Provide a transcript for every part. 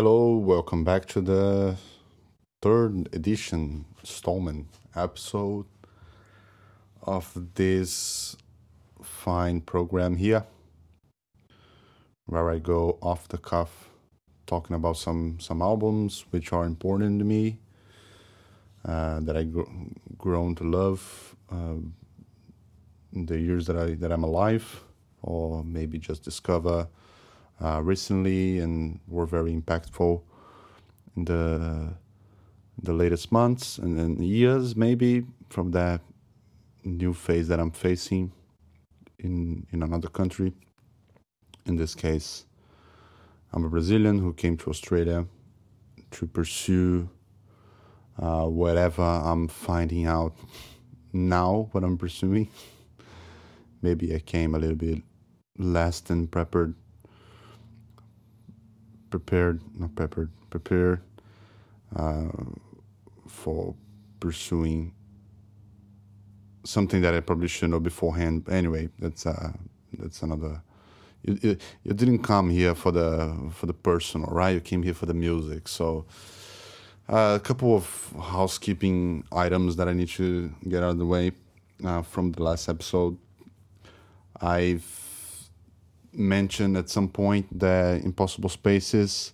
Hello, welcome back to the third edition installment episode of this fine program here, where I go off the cuff talking about some some albums which are important to me uh, that I gr- grown to love uh, in the years that I that I'm alive, or maybe just discover uh, recently and were very impactful in the the latest months and then years maybe from that new phase that I'm facing in in another country. In this case, I'm a Brazilian who came to Australia to pursue uh, whatever I'm finding out now what I'm pursuing. Maybe I came a little bit less than prepared, prepared, not peppered, prepared uh, for pursuing something that I probably should know beforehand. Anyway, that's uh, that's another. You, you, you didn't come here for the for the personal, right? You came here for the music. So uh, a couple of housekeeping items that I need to get out of the way uh, from the last episode. I've mentioned at some point that Impossible Spaces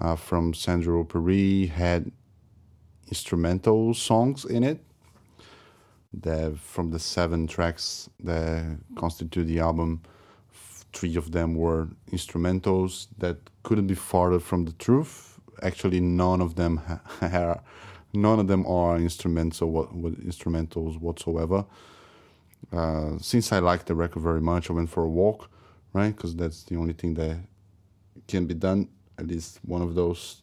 uh, from Sandro Perri had instrumental songs in it. That from the seven tracks that constitute the album, three of them were instrumentals that couldn't be farther from the truth. Actually, none of them are, none of them are instrumental what, instrumentals whatsoever. Uh, since I liked the record very much, I went for a walk, right? Because that's the only thing that can be done. At least one of those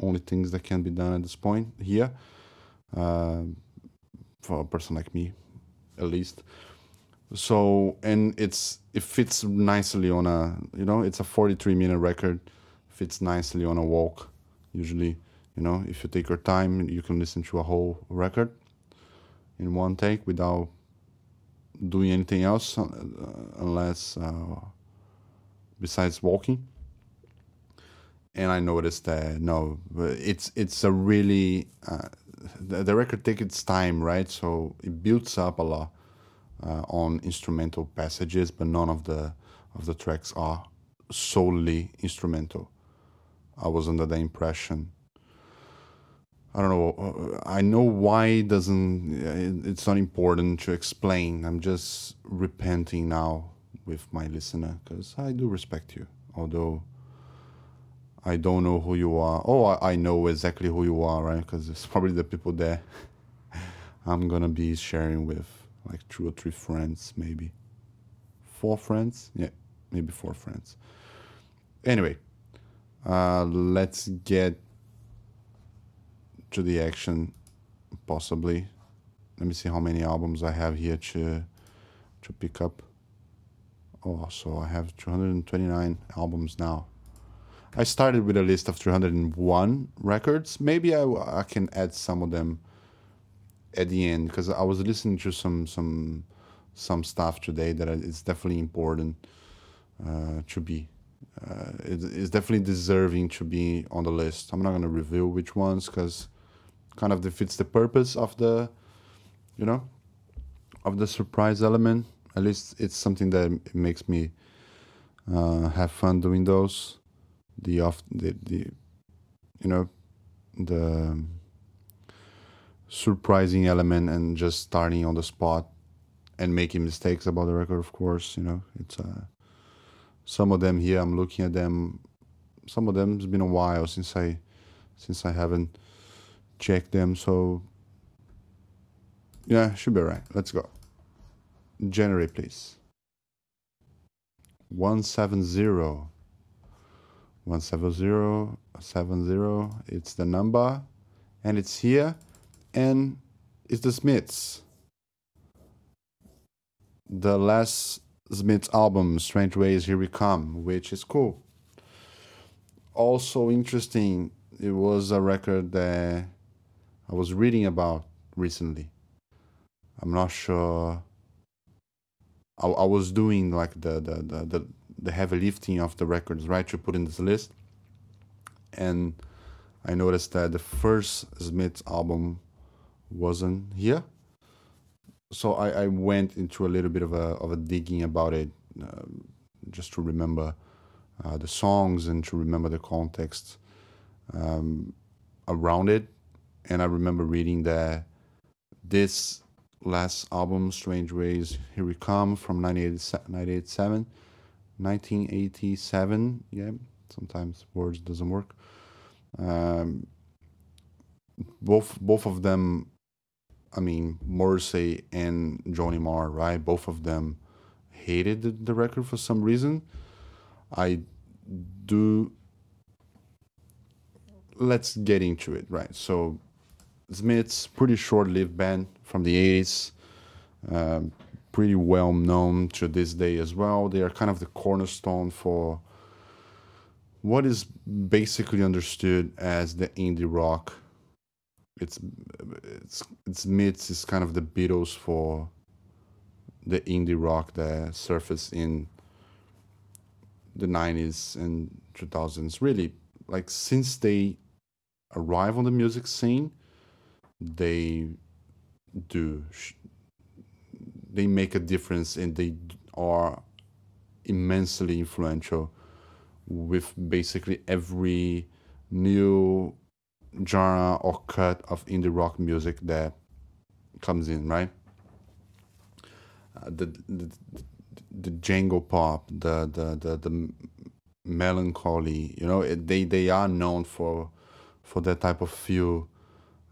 only things that can be done at this point here. Uh, for a person like me, at least. So and it's it fits nicely on a you know it's a 43 minute record, fits nicely on a walk. Usually, you know, if you take your time, you can listen to a whole record in one take without doing anything else uh, unless uh, besides walking. And I noticed that no, it's it's a really uh, the, the, record takes its time, right? So it builds up a lot on instrumental passages, but none of the of the tracks are solely instrumental. I was under the impression. I don't know. I know why doesn't. It's not important to explain. I'm just repenting now with my listener because I do respect you, although I don't know who you are. Oh, I, I know exactly who you are, right? Because it's probably the people that I'm gonna be sharing with, like two or three friends, maybe four friends. Yeah, maybe four friends. Anyway, uh, let's get to the action. Possibly, let me see how many albums I have here to to pick up. Oh, so I have 229 albums now. I started with a list of 301 records. Maybe I, I can add some of them at the end because I was listening to some some some stuff today that it's definitely important uh, to be. Uh, it, it's definitely deserving to be on the list. I'm not to reveal which ones because kind of defeats the purpose of the, you know, of the surprise element. At least it's something that makes me uh, have fun doing those. The off the, the you know the surprising element and just starting on the spot and making mistakes about the record of course you know. It's uh some of them here i'm looking at them. Some of them it's been a while since i since i haven't checked them so yeah should be right. Let's go. Generate please. 170 170 it's the number and it's here and it's the Smiths. The last Smiths album Strangeways Here We Come which is cool. Also interesting it was a record that I was reading about recently I'm not sure I, I was doing like the, the, the, the the heavy lifting of the records, right, to put in this list. and I noticed that the first Smiths album wasn't here. So I, I went into a little bit of a of a digging about it, um, just to remember uh, the songs and to remember the context um, around it. And I remember reading that this last album, Strangeways, Here We Come from 1987, 1987, yeah, sometimes words doesn't work. Um, both both of them, I mean Morrissey and Johnny Marr, right? Both of them hated the, the record for some reason. I do. Let's get into it, right? So, Smiths, pretty short-lived band from the 80s, um, pretty well known to this day as well. They are kind of the cornerstone for what is basically understood as the indie rock. It's it's it's Smiths is kind of the Beatles for the indie rock that surfaced in the 90s and 2000s really like since they arrive on the music scene they do they make a difference and they are immensely influential with basically every new genre or cut of indie rock music that comes in right uh, the, the the jangle pop, the the the, the melancholy. You know, they they are known for for that type of feel.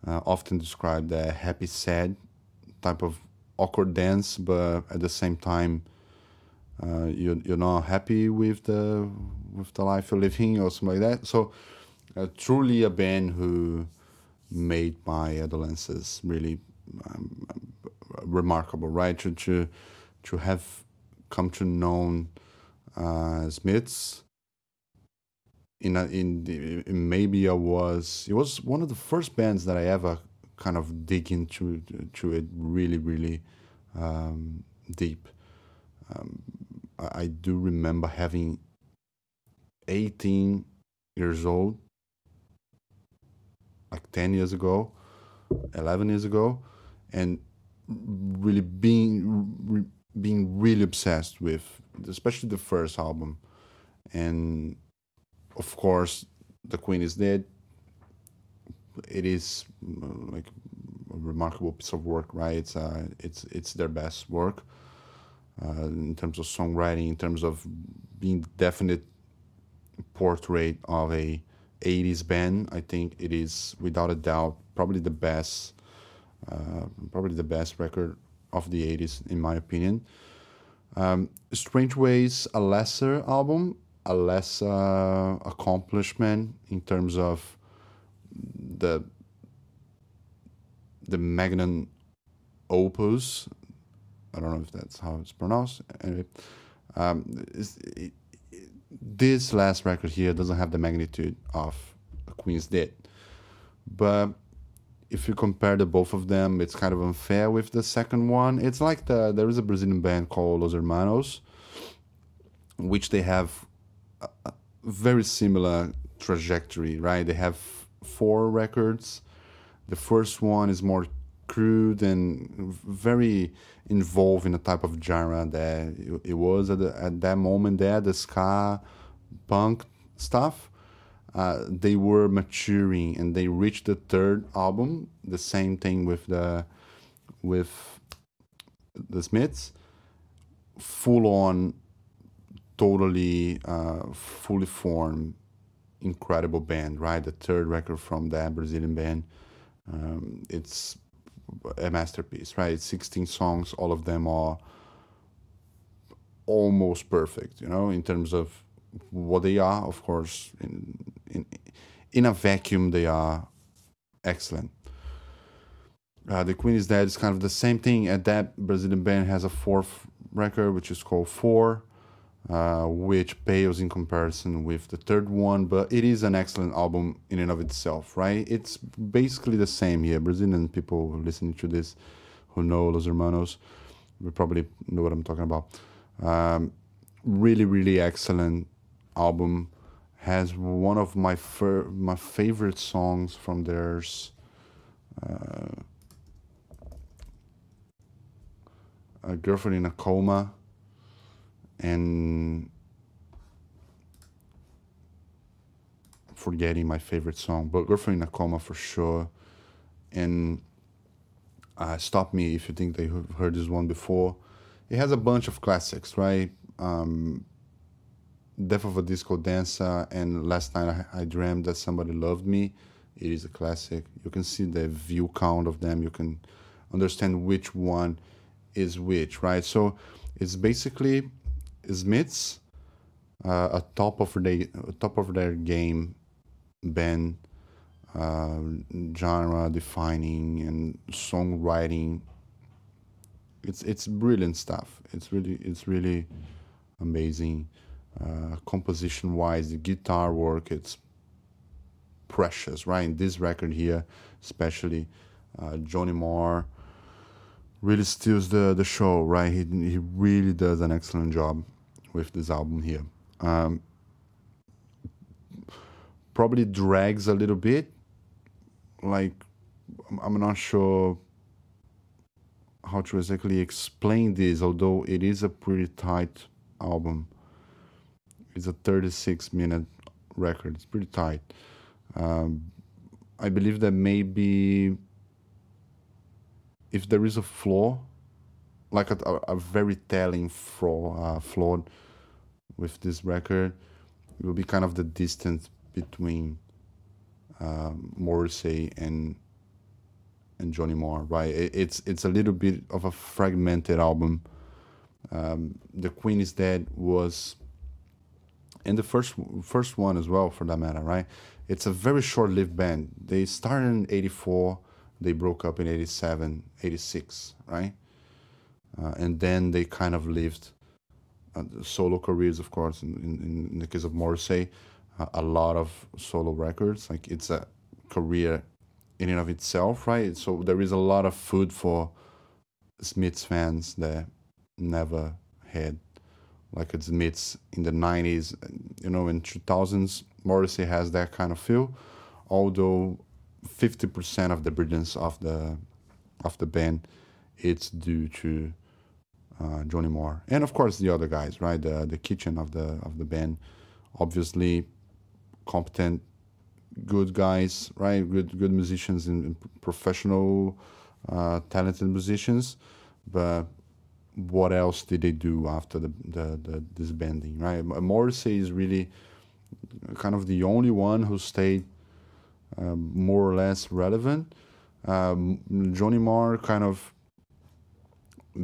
Uh, often described a happy sad type of awkward dance, but at the same time, uh, you you're not happy with the with the life you're living or something like that. So, uh, truly a band who made my adolescence really um, remarkable, right? To to to have come to know uh, Smiths. In a, in, in maybe I was it was one of the first bands that I ever kind of dig into to it really really um, deep. Um, I, I do remember having 18 years old, like 10 years ago, 11 years ago, and really being being really obsessed with, especially the first album, and of course, the Queen is dead. It is uh, like a remarkable piece of work, right? It's uh, it's it's their best work uh, in terms of songwriting, in terms of being definite portrait of a 80s band. I think it is without a doubt probably the best, uh, probably the best record of the 80s, in my opinion. Um, Strangeways, a lesser album, a less uh, accomplishment in terms of the the magnum opus. I don't know if that's how it's pronounced. Anyway, um, it, it, this last record here doesn't have the magnitude of Queen's Dead, but if you compare the both of them, it's kind of unfair with the second one. It's like the there is a Brazilian band called Los Hermanos, which they have a, very similar trajectory, right? They have four records. The first one is more crude and very involved in a type of genre that it was at, the, at that moment there, the ska punk stuff uh, they were maturing and they reached the third album. The same thing with the with the Smiths, full on, totally uh, fully formed, incredible band. Right, the third record from that Brazilian band. Um, it's a masterpiece, right? It's 16 songs. All of them are almost perfect, you know, in terms of what they are, of course, in, in, in a vacuum, they are excellent. Uh, the Queen is Dead is kind of the same thing. And that Brazilian band has a fourth record, which is called Four, uh, which pales in comparison with the third one, but it is an excellent album in and of itself, right? It's basically the same here. Brazilian people listening to this who know Los Hermanos will probably know what I'm talking about. Um, really, really excellent album has one of my fir- my favorite songs from theirs. Uh, a girlfriend in a coma, and forgetting my favorite song, but girlfriend in a coma for sure, and uh, stop me if you think they have heard this one before. It has a bunch of classics, right? Um, Death of a Disco Dancer and Last Night I, I Dreamed That Somebody Loved Me. It is a classic. You can see the view count of them. You can understand which one is which, right? So it's basically Smiths, uh, a top of their top of their game band, uh, genre defining and songwriting. It's it's brilliant stuff. It's really it's really amazing. Uh, composition wise, the guitar work it's precious, right? In this record here, especially uh, Johnny Marr really steals the the show, right? He he really does an excellent job with this album here. Um, probably drags a little bit, like I'm not sure how to exactly explain this, although it is a pretty tight album. It's a 36 minute record. It's pretty tight. Um, I believe that maybe if there is a flaw, like a, a very telling flaw, uh, flaw with this record, it will be kind of the distance between um, Morrissey and and Johnny Marr, right? It, it's it's a little bit of a fragmented album. Um, the Queen is Dead was, and the first first one as well, for that matter, right? It's a very short-lived band. They started in '84 they broke up in 87, 86, right? Uh, and then they kind of lived uh, solo careers, of course. In, in, in the case of Morrissey, uh, a lot of solo records. Like it's a career in and of itself, right? So there is a lot of food for Smiths fans that never had like it's Smiths in the 90s, you know, in 2000s. Morrissey has that kind of feel, although 50% of the brilliance of the of the band it's due to uh, Johnny Marr, and of course the other guys right? The the kitchen of the of the band. Obviously competent good guys right? Good good musicians and professional uh, talented musicians. But what else did they do after the, the, the disbanding right? Morrissey is really kind of the only one who stayed um, more or less relevant. Um, Johnny Marr kind of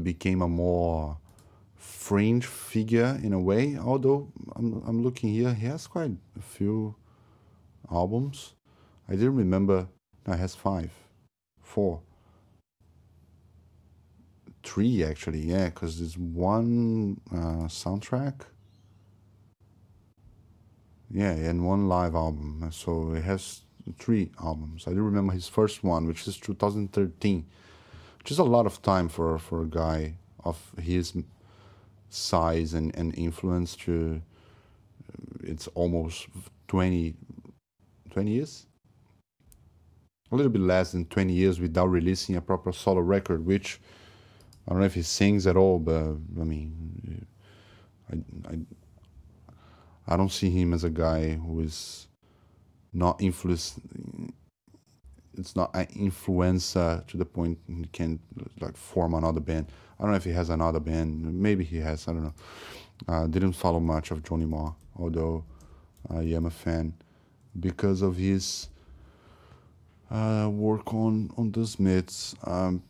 became a more fringe figure in a way. Although I'm I'm looking here, he has quite a few albums. I didn't remember. No, he has five, four, three actually. Yeah, because there's one uh, soundtrack. Yeah, and one live album. So it has three albums. I do remember his first one, which is 2013, which is a lot of time for for a guy of his size and, and influence to it's almost 20, 20 years? A little bit less than 20 years without releasing a proper solo record which i don't know if he sings at all but i mean i i, I don't see him as a guy who is not influence it's not an influencer to the point he can like form another band. I don't know if he has another band. Maybe he has. I don't know. Uh, didn't follow much of Johnny Marr, although I am a fan because of his uh, work on on the Smiths. Um,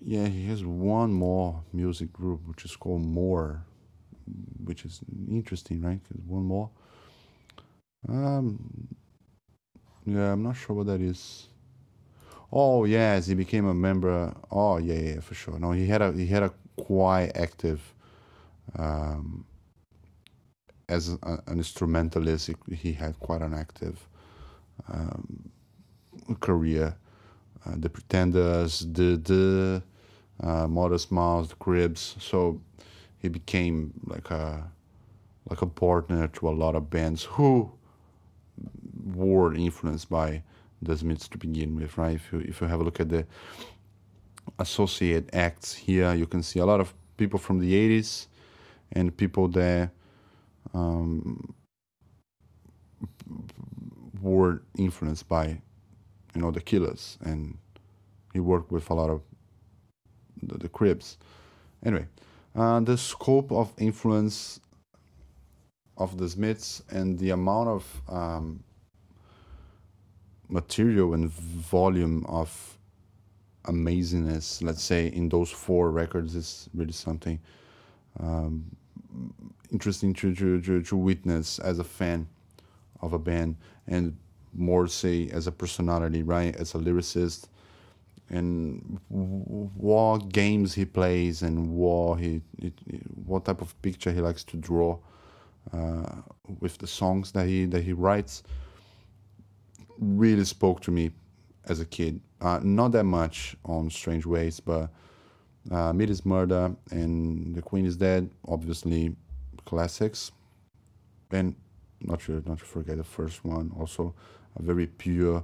yeah, he has one more music group which is called More, which is interesting, right? One more. Um, yeah, I'm not sure what that is. Oh yes, he became a member. Oh yeah, yeah, for sure. No, he had a he had a quite active um, as a, an instrumentalist. He, he, had quite an active um, career. Uh, the Pretenders, the the uh, Modest Mouse, the Cribs. So he became like a like a partner to a lot of bands who were influenced by the Smiths to begin with, right? If you if you have a look at the associate acts here, you can see a lot of people from the '80s and people that um, were influenced by, you know, the Killers, and he worked with a lot of the, the Cribs. Anyway, uh, the scope of influence of the Smiths and the amount of um, material and volume of amazingness, let's say, in those four records is really something um, interesting to, to, to, to, witness as a fan of a band and Morrissey as a personality, right? As a lyricist and what games he plays and what he, what type of picture he likes to draw uh, with the songs that he that he writes really spoke to me as a kid. Uh, not that much on Strangeways, but uh, is Murder and The Queen is Dead, obviously classics. And not to not to forget the first one, also a very pure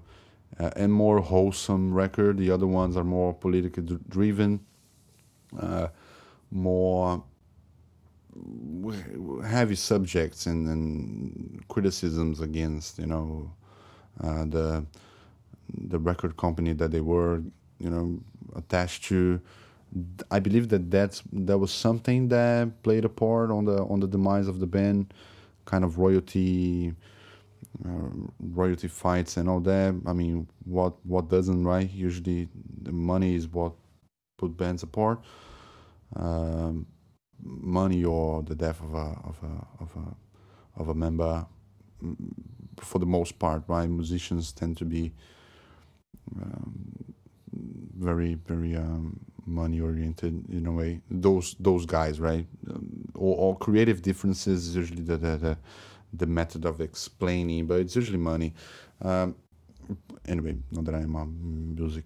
uh, and more wholesome record. The other ones are more politically driven, uh, more heavy subjects and, and criticisms against you know the the record company that they were you know attached to. I believe that that's that was something that played a part on the on the demise of the band, kind of royalty, uh, royalty fights and all that. I mean, what what doesn't right? Usually, the money is what put bands apart. Um, money or the death of a of a of a of a member mm, for the most part right? Musicians tend to be um, very very um, money oriented in a way. Those those guys right? Um, or, or, creative differences is usually the, the, the the method of explaining but it's usually money. Um, anyway not that i'm a music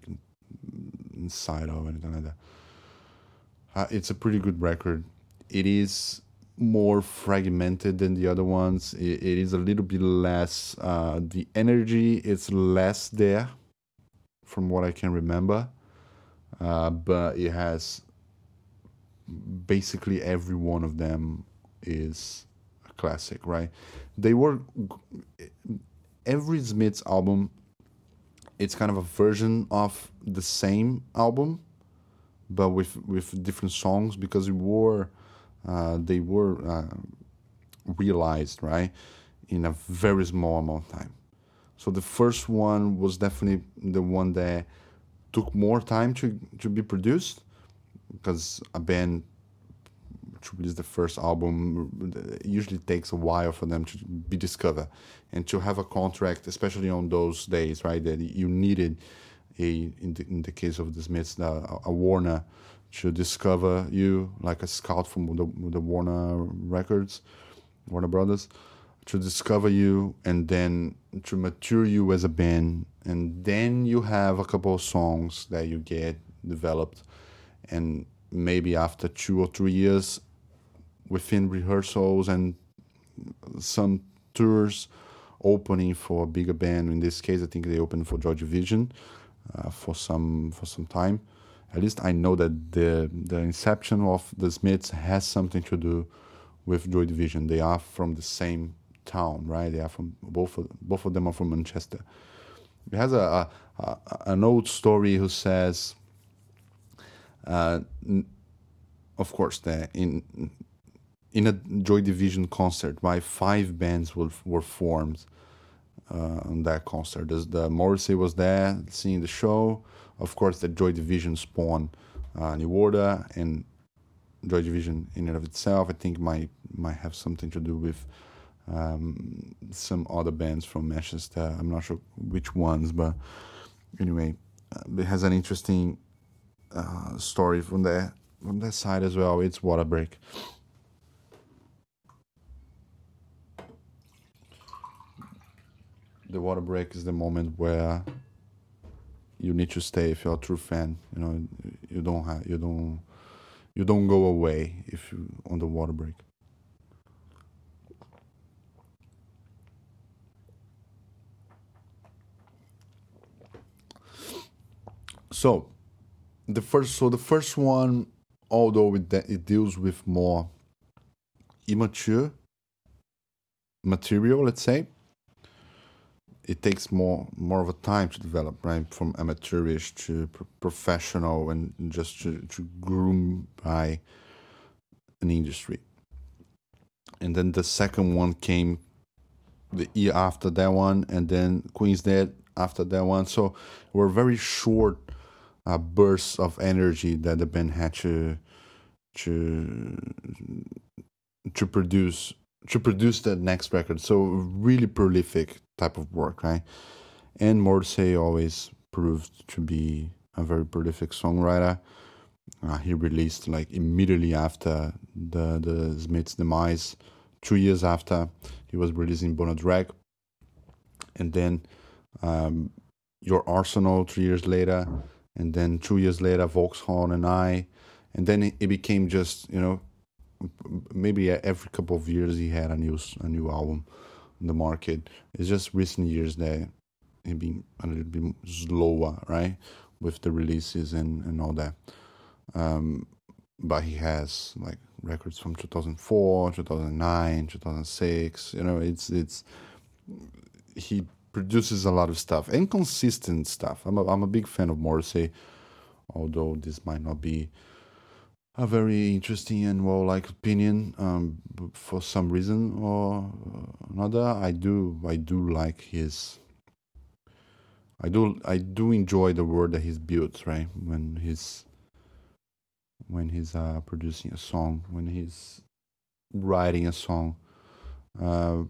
insider or anything like that. Uh, it's a pretty good record. It is more fragmented than the other ones. it, it is a little bit less. Uh, the energy is less there, from what I can remember. Uh, but it has basically every one of them is a classic, right? They were every Smiths album. It's kind of a version of the same album, but with with different songs because it were they were uh, realized right in a very small amount of time. So the first one was definitely the one that took more time to to be produced because a band to release the first album usually takes a while for them to be discovered and to have a contract especially on those days right that you needed a in the, in the case of the smiths uh, a warner to discover you like a scout from the, the Warner Records, Warner Brothers, to discover you and then to mature you as a band. And then you have a couple of songs that you get developed. And maybe after two or three years, within rehearsals and some tours, opening for a bigger band. In this case, I think they opened for Joy Division uh, for some for some time at least I know that the the inception of the Smiths has something to do with Joy Division. They are from the same town, right? They are from both of, both of them are from Manchester. It has a, a, a an old story who says, uh, of course, that in in a Joy Division concert, right, five bands were, were formed uh, on that concert. The Morrissey was there seeing the show of course, the Joy Division spawned uh, New Order and Joy Division in and of itself. I think might might have something to do with um, some other bands from Manchester. I'm not sure which ones, but anyway, uh, it has an interesting uh, story from there from that side as well. It's Water Break. The water break is the moment where you need to stay if you're a true fan. You know, you don't have you don't you don't go away if you on the water break. So, the first so the first one, although it, it deals with more immature material, let's say, it takes more more of a time to develop, right? From amateurish to professional, and just to, to groom by an industry. And then the second one came the year after that one, and then Queen's Dead after that one. So were very short uh, bursts of energy that the band had to to to produce to produce the next record. So really prolific type of work, right? And Morrissey always proved to be a very prolific songwriter. Uh, he released like immediately after the the Smiths' demise, two years after he was releasing Bona Drag, and then um, Your Arsenal three years later, and then two years later Vauxhall and I, and then it, it became just you know maybe every couple of years he had a new a new album in the market. It's just recent years that he been a little bit slower, right, with the releases and and all that. Um, but he has like records from 2004, 2009, 2006. You know, it's it's he produces a lot of stuff and consistent stuff. I'm a, I'm a big fan of Morrissey, although this might not be a very interesting and well liked opinion um, for some reason or another. I do I do like his. I do I do enjoy the world that he's built right when he's when he's uh, producing a song when he's writing a song. Uh,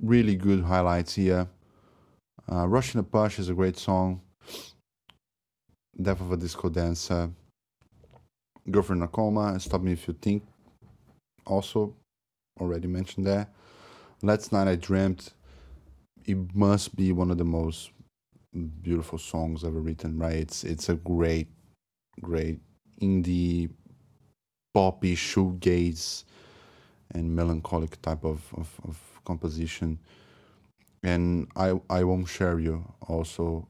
really good highlights here. Uh, Rush and a Push is a great song. Death of a Disco Dancer, Girlfriend in a Coma, Stop Me If You Think, also already mentioned there. Last Night I Dreamt, it must be one of the most beautiful songs ever written, right? It's, it's a great, great indie, poppy, shoegaze, and melancholic type of, of, of composition. And I, I Won't Share You also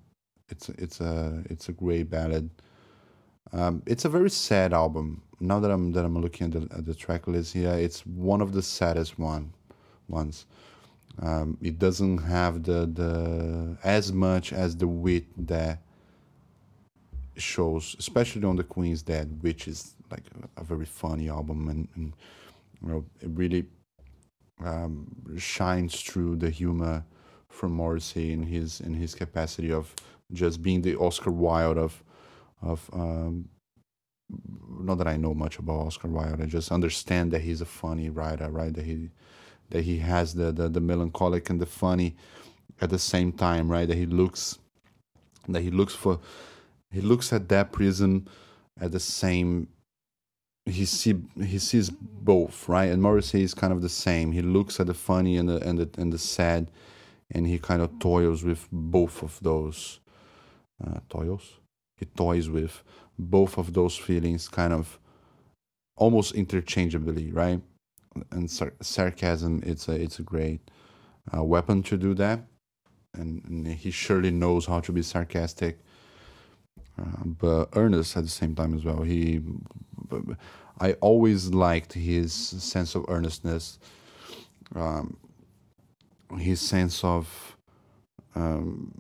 it's it's a it's a great ballad. Um, it's a very sad album. Now that I'm that I'm looking at the, at the track list here, it's one of the saddest one ones. Um, it doesn't have the the as much as the wit that shows, especially on the Queen's Dead, which is like a, very funny album, and, and, you know it really um, shines through the humor from Morrissey in his in his capacity of just being the Oscar Wilde of of um, not that I know much about Oscar Wilde. I just understand that he's a funny writer, right? That he that he has the, the the melancholic and the funny at the same time, right? That he looks that he looks for he looks at that prism at the same he see he sees both, right? And Morrissey is kind of the same. He looks at the funny and the and the and the sad, and he kind of toils with both of those uh, toils. He toys with both of those feelings kind of almost interchangeably, right? And sar- sarcasm, it's a it's a great uh, weapon to do that, and, and, he surely knows how to be sarcastic, uh, but earnest at the same time as well. He, I always liked his sense of earnestness, um, his sense of um,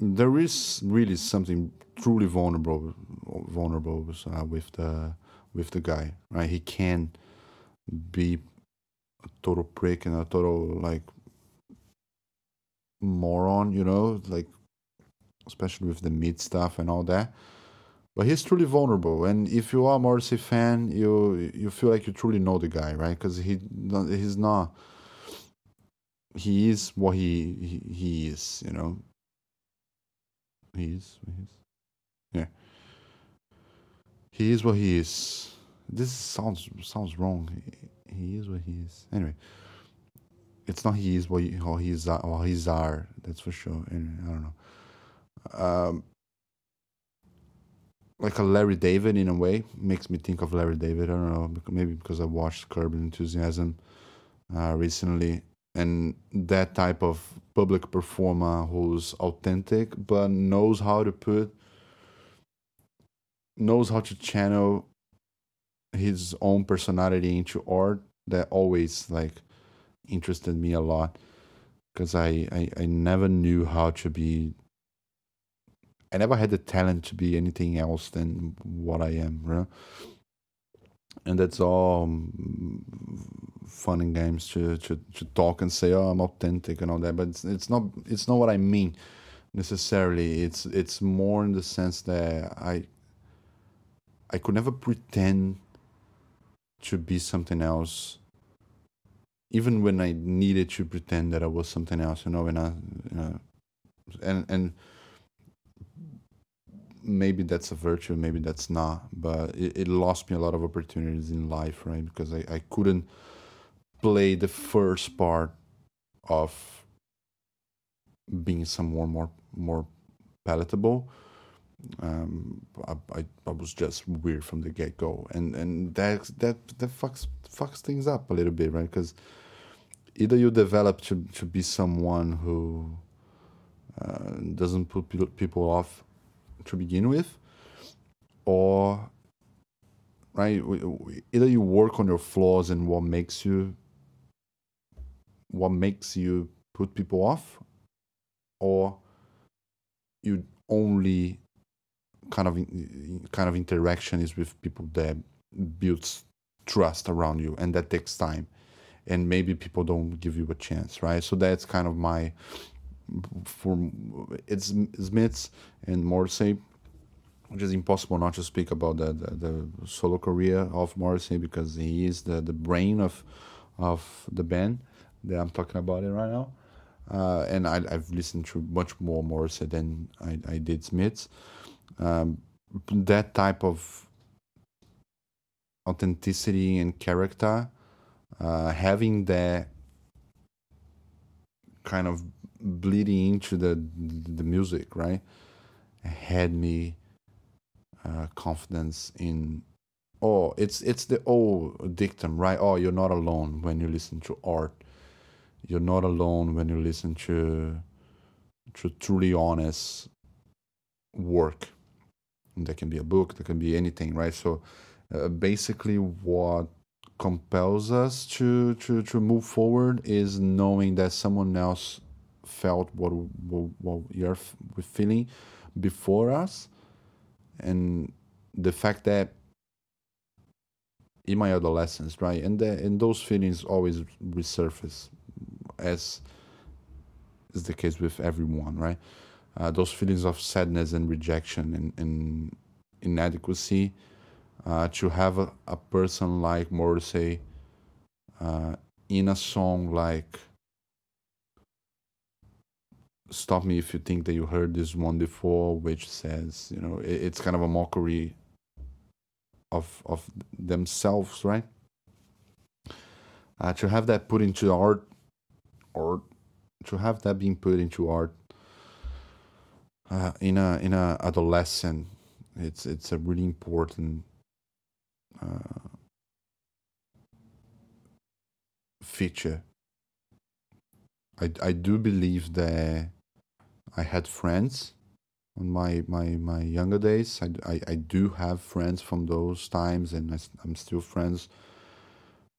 there is really something truly vulnerable vulnerable uh, with the with the guy right? He can be a total prick and a total like moron you know like especially with the meat stuff and all that. But he's truly vulnerable and if you are a Morrissey fan you you feel like you truly know the guy right? Because he he's not he is what he, he he is you know he is. He is. Yeah. He is what he is. This sounds sounds wrong. He, he is what he is. Anyway, it's not he is what he, how he's how he's are. That's for sure. Anyway, I don't know. Um, like a Larry David in a way makes me think of Larry David. I don't know. Maybe because I watched Curb Enthusiasm uh, recently, and that type of public performer who's authentic but knows how to put knows how to channel his own personality into art that always like interested me a lot because I, I i never knew how to be i never had the talent to be anything else than what i am right? And that's all um, fun and games to, to to talk and say oh i'm authentic and all that but it's, it's not it's not what i mean necessarily. It's it's more in the sense that i i could never pretend to be something else even when i needed to pretend that i was something else you know when i you know and and maybe that's a virtue, maybe that's not, but it, it, lost me a lot of opportunities in life, right? Because I, I couldn't play the first part of being someone more more palatable. Um, I, I, I was just weird from the get go, and and that that that fucks fucks things up a little bit, right? Because either you develop to to be someone who uh, doesn't put people off to begin with, or right either you work on your flaws and what makes you what makes you put people off or you only kind of kind of interaction is with people that builds trust around you and that takes time. And maybe people don't give you a chance right? So that's kind of my for it's Smiths and Morrissey, which is impossible not to speak about the, the, the, solo career of Morrissey because he is the, the brain of of the band that I'm talking about it right now. Uh, and I, have listened to much more Morrissey than I, I did Smiths. Um, that type of authenticity and character, uh, having that kind of bleeding into the the music, right? Had me uh, confidence in. Oh, it's it's the old dictum, right? Oh, you're not alone when you listen to art. You're not alone when you listen to to truly honest work. And that can be a book, that can be anything, right? So, uh, basically, what compels us to, to to move forward is knowing that someone else felt what what, what you're feeling before us. And the fact that in my adolescence right and the, and those feelings always resurface as is the case with everyone right? Uh, those feelings of sadness and rejection and, and inadequacy uh, to have a, a person like Morrissey uh, in a song like stop me if you think that you heard this one before, which says, you know, it, it's kind of a mockery of of themselves, right? Uh, to have that put into art, or to have that being put into art uh, in a in a adolescent, it's it's a really important uh, feature. I I do believe that I had friends on my my my younger days. I, I, I do have friends from those times, and I, I'm still friends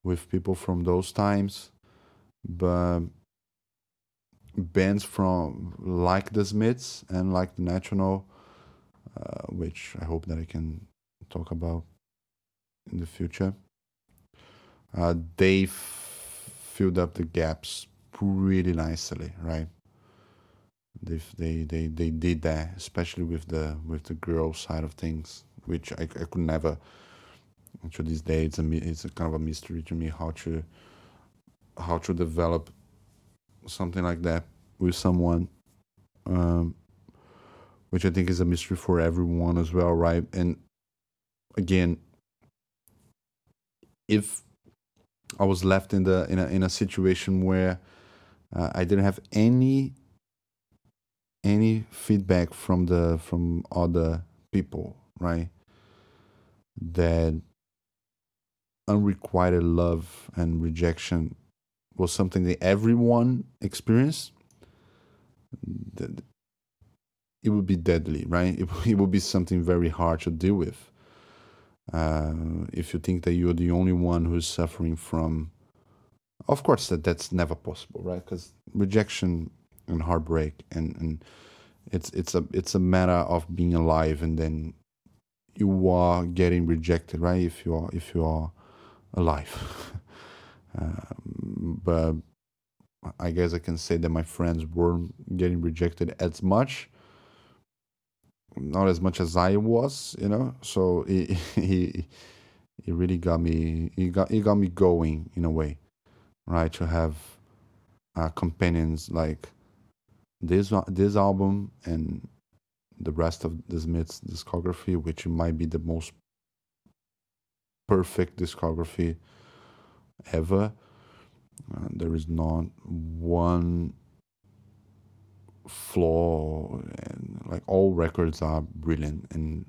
with people from those times. But bands from like the Smiths and like the National, uh, which I hope that I can talk about in the future. Uh, they filled up the gaps pretty nicely, right? They they they they did that, especially with the with the girl side of things, which I, I could never. To this day, it's a it's a kind of a mystery to me how to how to develop something like that with someone, um, which I think is a mystery for everyone as well, right? And again, if I was left in the in a in a situation where uh, I didn't have any any feedback from the from other people, right? That unrequited love and rejection was something that everyone experienced. That it would be deadly, right? It, it would be something very hard to deal with. Uh, if you think that you're the only one who's suffering from, of course, that that's never possible, right? Because rejection and heartbreak and and it's it's a it's a matter of being alive, and then you are getting rejected, right? If you are if you are alive, um, but I guess I can say that my friends weren't getting rejected as much not as much as I was, you know. So he he he really got me he got he got me going in a way, right? To have uh, companions like this this album and the rest of the Smiths discography, which might be the most perfect discography ever. Uh, there is not one flaw and like all records are brilliant and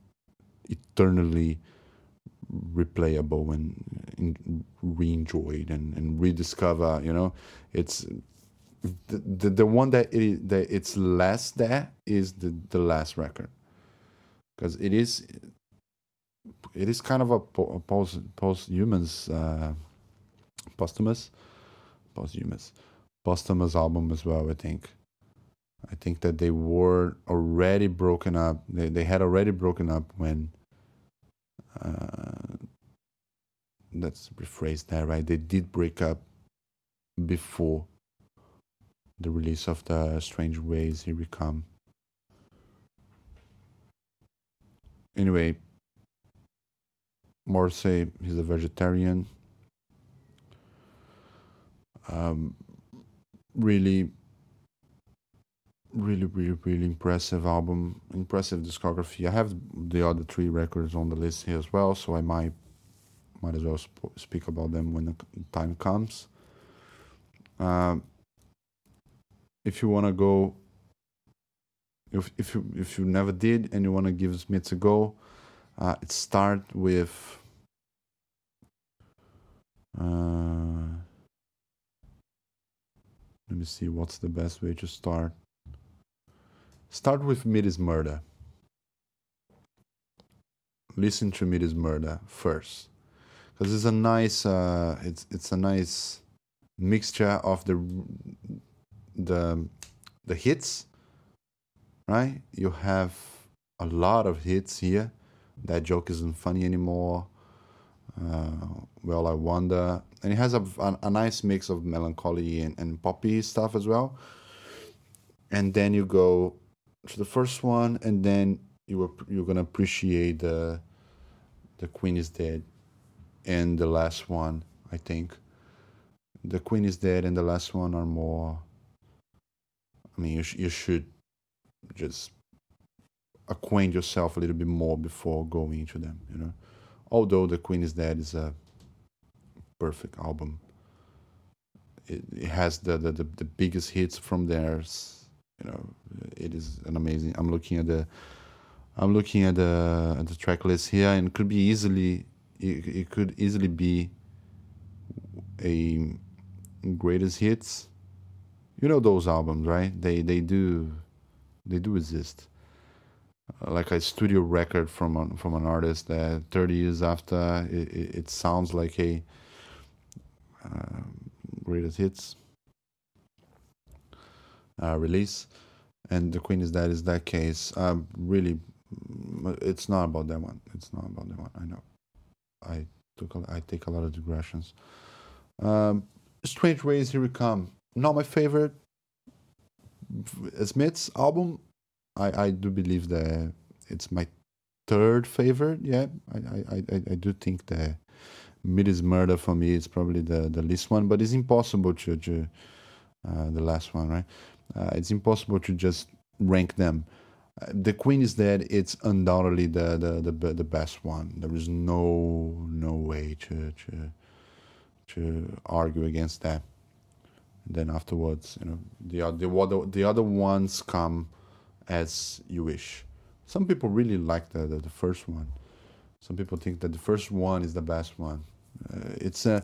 eternally replayable and re-enjoyed and, and rediscover you know it's the, the, the one that it that it's less there is the the last record because it is it is kind of a, a post posthumous uh, posthumous posthumous posthumous album as well i think I think that they were already broken up. They they had already broken up when. Uh, let's rephrase that right. They did break up before the release of the Strangeways Here We Come. Anyway, Morrissey, he's a vegetarian. Um, really really, really, really impressive album, impressive discography. I have the other three records on the list here as well, so I might might as well sp- speak about them when the time comes. Uh, if you want to go, if if you if you never did and you want to give Smiths a go, uh, it start with. Uh, let me see what's the best way to start. Start with Meat Murder. Listen to Meat Murder first, because it's a nice, uh, it's it's a nice mixture of the the the hits. Right, you have a lot of hits here. That joke isn't funny anymore. Uh, well, I wonder, and it has a, a, a nice mix of melancholy and, and poppy stuff as well. And then you go to the first one, and then you you're gonna appreciate the the Queen is dead, and the last one. I think the Queen is dead, and the last one are more. I mean, you sh- you should just acquaint yourself a little bit more before going into them. You know, although the Queen is dead is a perfect album. It, it has the, the, the, the biggest hits from theirs you know, it is an amazing. I'm looking at the, I'm looking at the at the track list here, and could be easily, it, it could easily be a greatest hits. You know those albums, right? They they do, they do exist. Uh, like a studio record from an, from an artist that 30 years after it, it, it sounds like a uh, greatest hits uh, release, and the Queen is Dead is that case. Really, it's not about that one. It's not about that one. I know. I took a, I take a lot of digressions. Um, Strangeways Here We Come. Not my favorite Smiths album. I, I do believe that it's my third favorite. Yeah, I, I, I, I do think that Meat is Murder for me is probably the, the least one, but it's impossible to, to uh, the last one, right? Uh, it's impossible to just rank them. Uh, the Queen is Dead. It's undoubtedly the, the the the best one. There is no no way to to to argue against that. Then afterwards, you know, the the other the other ones come as you wish. Some people really like the, the, the first one. Some people think that the first one is the best one. Uh, it's a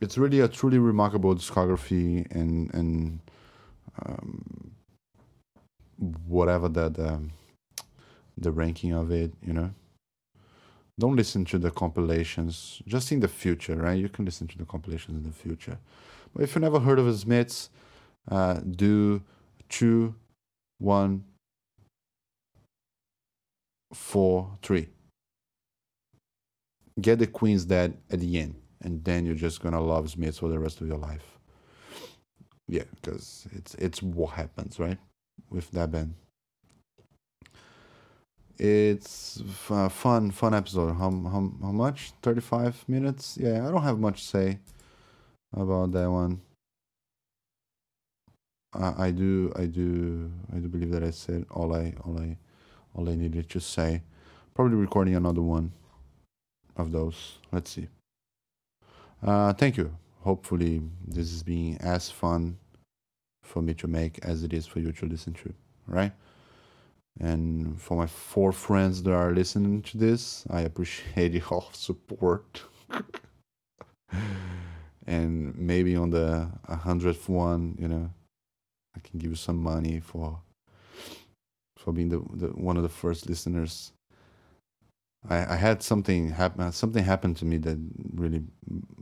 it's really a truly remarkable discography and and um, whatever the the, the ranking of it, you know. Don't listen to the compilations. Just in the future, right? You can listen to the compilations in the future. If you never heard of Smiths, uh, do two, one, four, three. Get the Queen's Dead at the end, and then you're just gonna love Smiths for the rest of your life. Yeah, because it's it's what happens, right, with that band. It's a fun, fun episode. How, how, how much? 35 minutes? Yeah, I don't have much to say about that one. I, I do, I do, I do believe that I said all I, all I, all I needed to say. Probably recording another one of those. Let's see. Uh, thank you. Hopefully, this is being as fun for me to make as it is for you to listen to. Right? And for my four friends that are listening to this, I appreciate your support. and maybe on the hundredth one, you know, I can give you some money for for being the, the one of the first listeners. I, I had something happen. Uh, something happened to me that really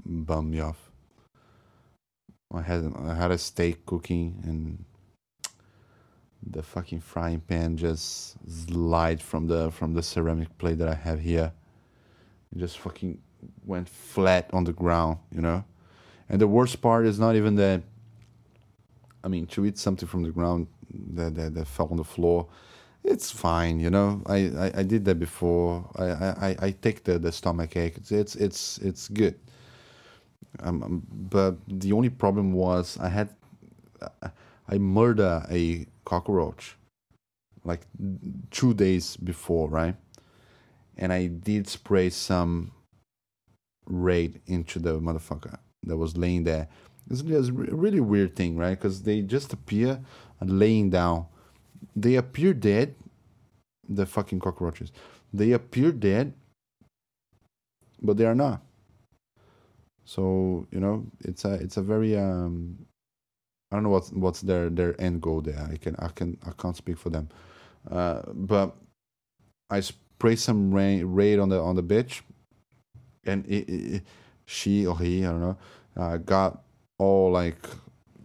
bummed me off. I had I had a steak cooking and the fucking frying pan just slid from the from the ceramic plate that I have here. It just fucking went flat on the ground, you know. And the worst part is not even that. I mean, to eat something from the ground that that, that fell on the floor, it's fine, you know. I, I, I did that before. I, I, I take the, the stomach ache. It's it's it's, it's good. Um, but the only problem was I had I murdered a cockroach like two days before, right? And I did spray some raid into the motherfucker that was laying there. It's, it's a really weird thing, right? Because they just appear laying down. They appear dead. The fucking cockroaches. They appear dead, but they are not. So you know, it's a it's a very um, I don't know what's what's their their end goal there. I can I can I can't speak for them, uh, but I spray some rain raid on the on the bitch, and it, it, she or he I don't know uh, got all like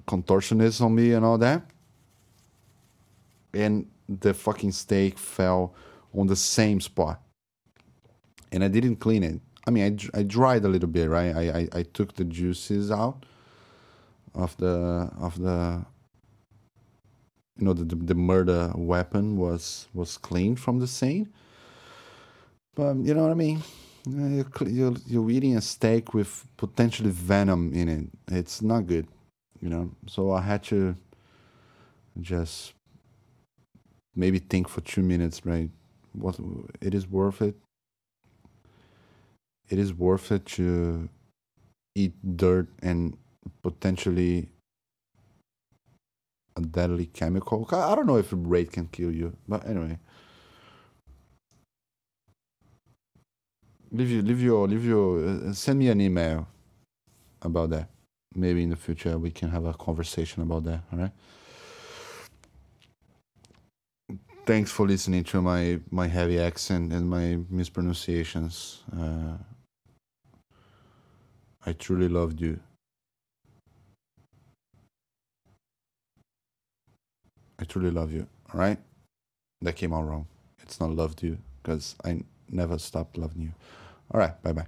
contortionist on me and all that, and the fucking steak fell on the same spot, and I didn't clean it. I mean, I, I dried a little bit, right? I, I, I took the juices out of the of the you know the, the, the murder weapon was was cleaned from the scene. But you know what I mean? You're, you're, you're eating a steak with potentially venom in it. It's not good, you know. So I had to just maybe think for two minutes, right? What it is worth it it is worth it to eat dirt and potentially a deadly chemical. I don't know if raid can kill you, but anyway. Leave you, leave your, leave your. Uh, send me an email about that. Maybe in the future we can have a conversation about that. All right. Thanks for listening to my my heavy accent and my mispronunciations. Uh, I truly loved you. I truly love you. All right? That came out wrong. It's not loved you because I never stopped loving you. All right. Bye bye.